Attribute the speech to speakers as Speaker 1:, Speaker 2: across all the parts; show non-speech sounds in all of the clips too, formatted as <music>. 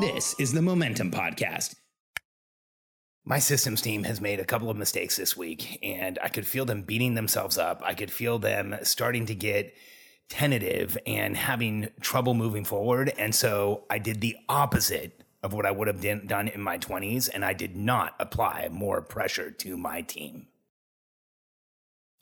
Speaker 1: This is the Momentum Podcast. My systems team has made a couple of mistakes this week, and I could feel them beating themselves up. I could feel them starting to get tentative and having trouble moving forward. And so I did the opposite of what I would have done in my 20s, and I did not apply more pressure to my team.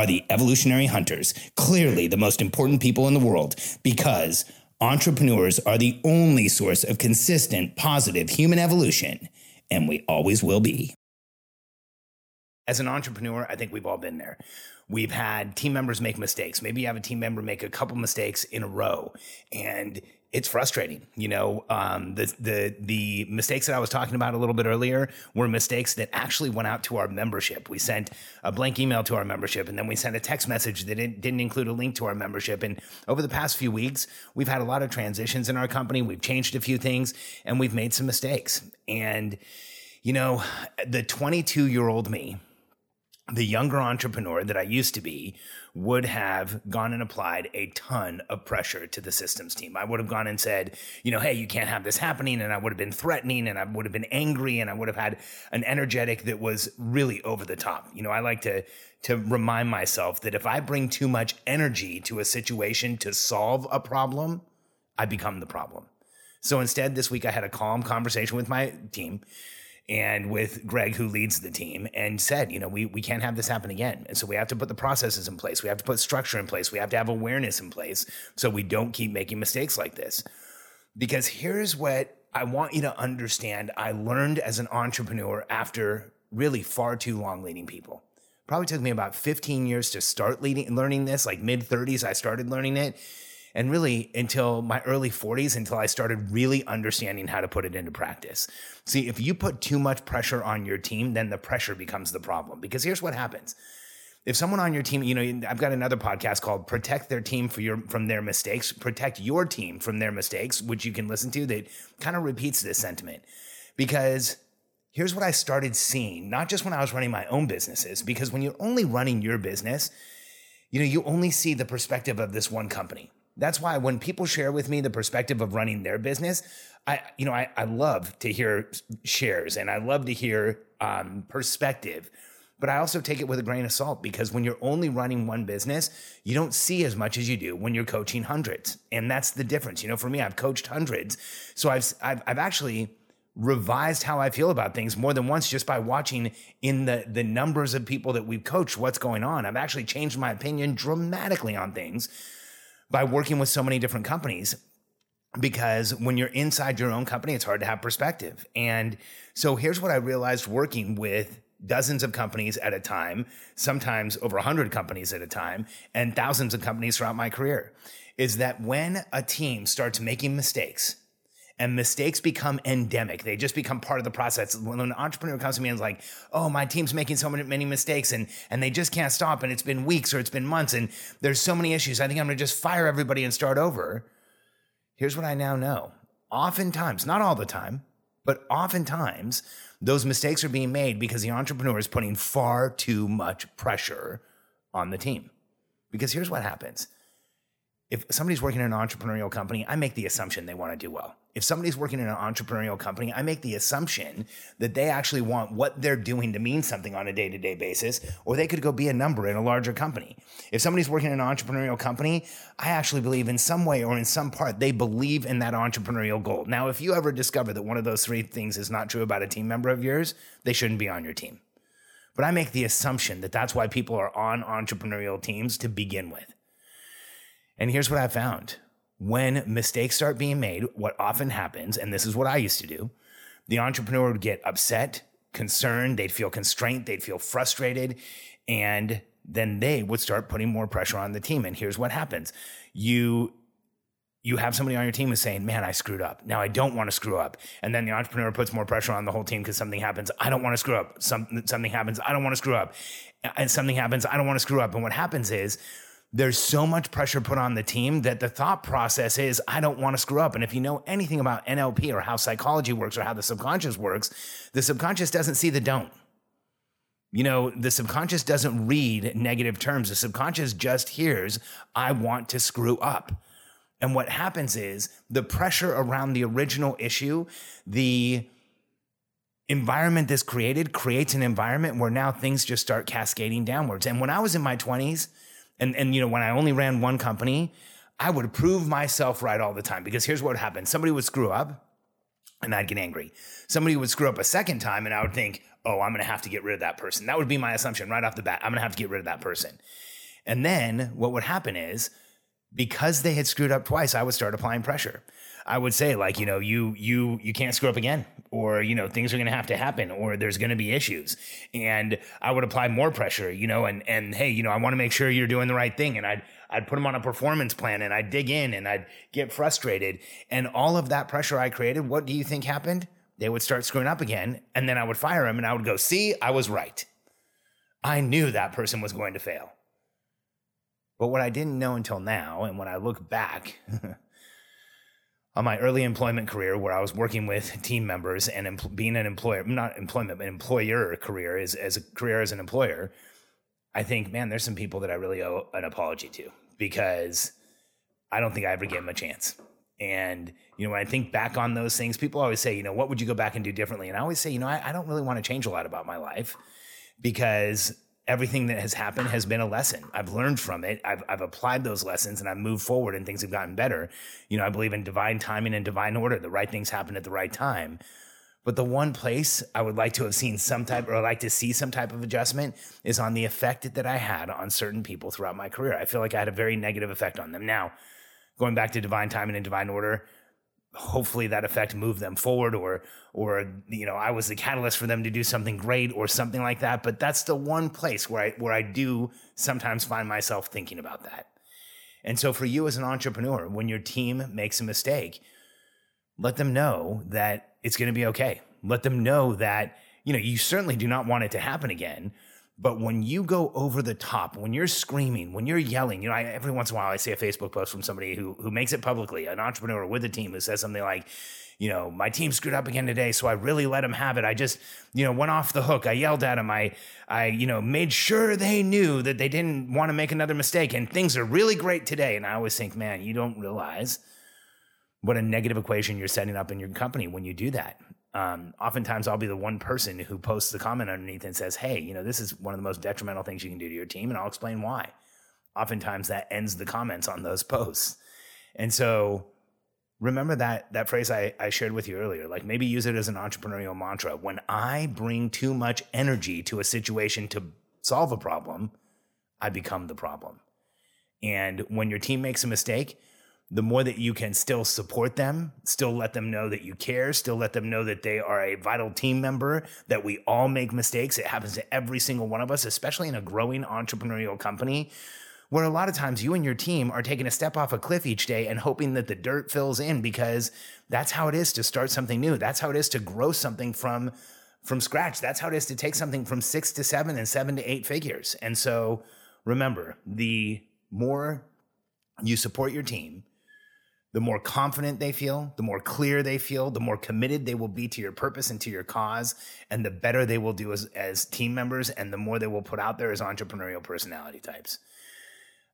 Speaker 1: are the evolutionary hunters, clearly the most important people in the world, because entrepreneurs are the only source of consistent, positive human evolution, and we always will be. As an entrepreneur, I think we've all been there. We've had team members make mistakes. Maybe you have a team member make a couple mistakes in a row, and it's frustrating. You know, um, the the the mistakes that I was talking about a little bit earlier were mistakes that actually went out to our membership. We sent a blank email to our membership, and then we sent a text message that didn't, didn't include a link to our membership. And over the past few weeks, we've had a lot of transitions in our company. We've changed a few things, and we've made some mistakes. And you know, the 22 year old me the younger entrepreneur that I used to be would have gone and applied a ton of pressure to the systems team. I would have gone and said, you know, hey, you can't have this happening. And I would have been threatening and I would have been angry and I would have had an energetic that was really over the top. You know, I like to, to remind myself that if I bring too much energy to a situation to solve a problem, I become the problem. So instead, this week I had a calm conversation with my team and with Greg, who leads the team, and said, you know, we, we can't have this happen again. And so we have to put the processes in place. We have to put structure in place. We have to have awareness in place so we don't keep making mistakes like this. Because here's what I want you to understand I learned as an entrepreneur after really far too long leading people. Probably took me about 15 years to start leading learning this, like mid 30s, I started learning it and really until my early 40s until I started really understanding how to put it into practice. See, if you put too much pressure on your team, then the pressure becomes the problem. Because here's what happens. If someone on your team, you know, I've got another podcast called Protect Their Team for your from their mistakes, protect your team from their mistakes, which you can listen to that kind of repeats this sentiment. Because here's what I started seeing, not just when I was running my own businesses, because when you're only running your business, you know, you only see the perspective of this one company. That's why when people share with me the perspective of running their business, I, you know, I, I love to hear shares and I love to hear um, perspective. But I also take it with a grain of salt because when you're only running one business, you don't see as much as you do when you're coaching hundreds. And that's the difference. You know, for me, I've coached hundreds. So I've, I've, I've actually revised how I feel about things more than once just by watching in the the numbers of people that we've coached what's going on. I've actually changed my opinion dramatically on things by working with so many different companies because when you're inside your own company, it's hard to have perspective. And so here's what I realized working with dozens of companies at a time, sometimes over 100 companies at a time, and thousands of companies throughout my career is that when a team starts making mistakes, and mistakes become endemic. They just become part of the process. When an entrepreneur comes to me and is like, "Oh, my team's making so many, mistakes, and and they just can't stop, and it's been weeks or it's been months, and there's so many issues. I think I'm to just fire everybody and start over." Here's what I now know: oftentimes, not all the time, but oftentimes, those mistakes are being made because the entrepreneur is putting far too much pressure on the team. Because here's what happens if somebody's working in an entrepreneurial company, I make the assumption they want to do well. If somebody's working in an entrepreneurial company, I make the assumption that they actually want what they're doing to mean something on a day to day basis, or they could go be a number in a larger company. If somebody's working in an entrepreneurial company, I actually believe in some way or in some part they believe in that entrepreneurial goal. Now, if you ever discover that one of those three things is not true about a team member of yours, they shouldn't be on your team. But I make the assumption that that's why people are on entrepreneurial teams to begin with. And here's what I found when mistakes start being made, what often happens, and this is what I used to do, the entrepreneur would get upset, concerned, they'd feel constrained, they'd feel frustrated, and then they would start putting more pressure on the team. And here's what happens you you have somebody on your team who's saying, Man, I screwed up. Now I don't want to screw up. And then the entrepreneur puts more pressure on the whole team because something happens. I don't want to screw up. Some, something happens. I don't want to screw up. And something happens. I don't want to screw up. And what happens is there's so much pressure put on the team that the thought process is, I don't want to screw up. And if you know anything about NLP or how psychology works or how the subconscious works, the subconscious doesn't see the don't. You know, the subconscious doesn't read negative terms. The subconscious just hears, I want to screw up. And what happens is the pressure around the original issue, the environment that's created creates an environment where now things just start cascading downwards. And when I was in my 20s, and, and you know, when I only ran one company, I would prove myself right all the time because here's what happened. Somebody would screw up and I'd get angry. Somebody would screw up a second time and I would think, oh, I'm going to have to get rid of that person. That would be my assumption right off the bat. I'm going to have to get rid of that person. And then what would happen is because they had screwed up twice, I would start applying pressure. I would say like, you know, you you you can't screw up again or you know, things are going to have to happen or there's going to be issues. And I would apply more pressure, you know, and and hey, you know, I want to make sure you're doing the right thing and I'd I'd put them on a performance plan and I'd dig in and I'd get frustrated and all of that pressure I created, what do you think happened? They would start screwing up again and then I would fire them and I would go, "See, I was right." I knew that person was going to fail. But what I didn't know until now, and when I look back <laughs> on my early employment career, where I was working with team members and being an employer, not employment, but employer career is, as a career as an employer, I think, man, there's some people that I really owe an apology to because I don't think I ever gave them a chance. And, you know, when I think back on those things, people always say, you know, what would you go back and do differently? And I always say, you know, I, I don't really want to change a lot about my life because everything that has happened has been a lesson. I've learned from it. I've, I've applied those lessons and I've moved forward and things have gotten better. You know, I believe in divine timing and divine order. The right things happen at the right time. But the one place I would like to have seen some type or like to see some type of adjustment is on the effect that I had on certain people throughout my career. I feel like I had a very negative effect on them. Now, going back to divine timing and divine order, hopefully that effect moved them forward or or you know I was the catalyst for them to do something great or something like that but that's the one place where I where I do sometimes find myself thinking about that. And so for you as an entrepreneur when your team makes a mistake let them know that it's going to be okay. Let them know that you know you certainly do not want it to happen again but when you go over the top, when you're screaming, when you're yelling, you know, I, every once in a while I see a Facebook post from somebody who who makes it publicly, an entrepreneur with a team who says something like, you know, my team screwed up again today, so I really let them have it. I just, you know, went off the hook. I yelled at them. I, I, you know, made sure they knew that they didn't want to make another mistake, and things are really great today. And I always think, man, you don't realize what a negative equation you're setting up in your company when you do that um, oftentimes I'll be the one person who posts the comment underneath and says, Hey, you know, this is one of the most detrimental things you can do to your team, and I'll explain why. Oftentimes that ends the comments on those <laughs> posts. And so remember that that phrase I, I shared with you earlier. Like maybe use it as an entrepreneurial mantra. When I bring too much energy to a situation to solve a problem, I become the problem. And when your team makes a mistake, the more that you can still support them, still let them know that you care, still let them know that they are a vital team member, that we all make mistakes. It happens to every single one of us, especially in a growing entrepreneurial company where a lot of times you and your team are taking a step off a cliff each day and hoping that the dirt fills in because that's how it is to start something new. That's how it is to grow something from from scratch. That's how it is to take something from 6 to 7 and 7 to 8 figures. And so remember, the more you support your team, the more confident they feel, the more clear they feel, the more committed they will be to your purpose and to your cause, and the better they will do as, as team members, and the more they will put out there as entrepreneurial personality types.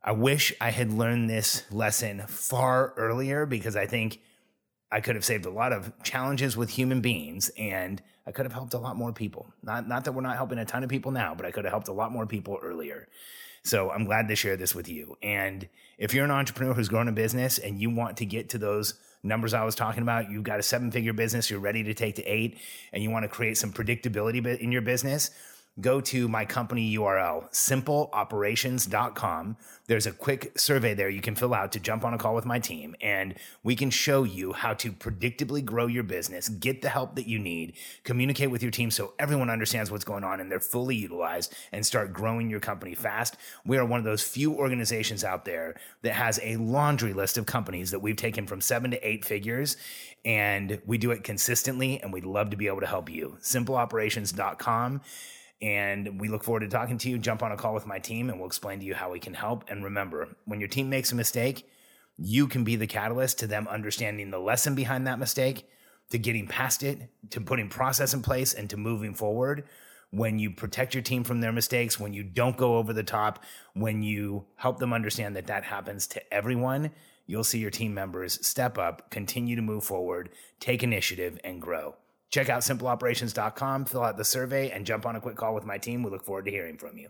Speaker 1: I wish I had learned this lesson far earlier because I think I could have saved a lot of challenges with human beings and I could have helped a lot more people. Not not that we're not helping a ton of people now, but I could have helped a lot more people earlier. So I'm glad to share this with you. And if you're an entrepreneur who's growing a business and you want to get to those numbers I was talking about, you've got a seven figure business, you're ready to take to eight, and you want to create some predictability in your business, go to my company URL, simpleoperations.com. There's a quick survey there you can fill out to jump on a call with my team, and we can show you how to predictably grow your business, get the help that you need, communicate with your team so everyone understands what's going on and they're fully utilized, and start growing your company fast. We are one of those few organizations out there that has a laundry list of companies that we've taken from seven to eight figures, and we do it consistently, and we'd love to be able to help you. Simpleoperations.com. And we look forward to talking to you. Jump on a call with my team and we'll explain to you how we can help. And remember, when your team makes a mistake, you can be the catalyst to them understanding the lesson behind that mistake, to getting past it, to putting process in place, and to moving forward. When you protect your team from their mistakes, when you don't go over the top, when you help them understand that that happens to everyone, you'll see your team members step up, continue to move forward, take initiative, and grow. Check out simpleoperations.com, fill out the survey, and jump on a quick call with my team. We look forward to hearing from you.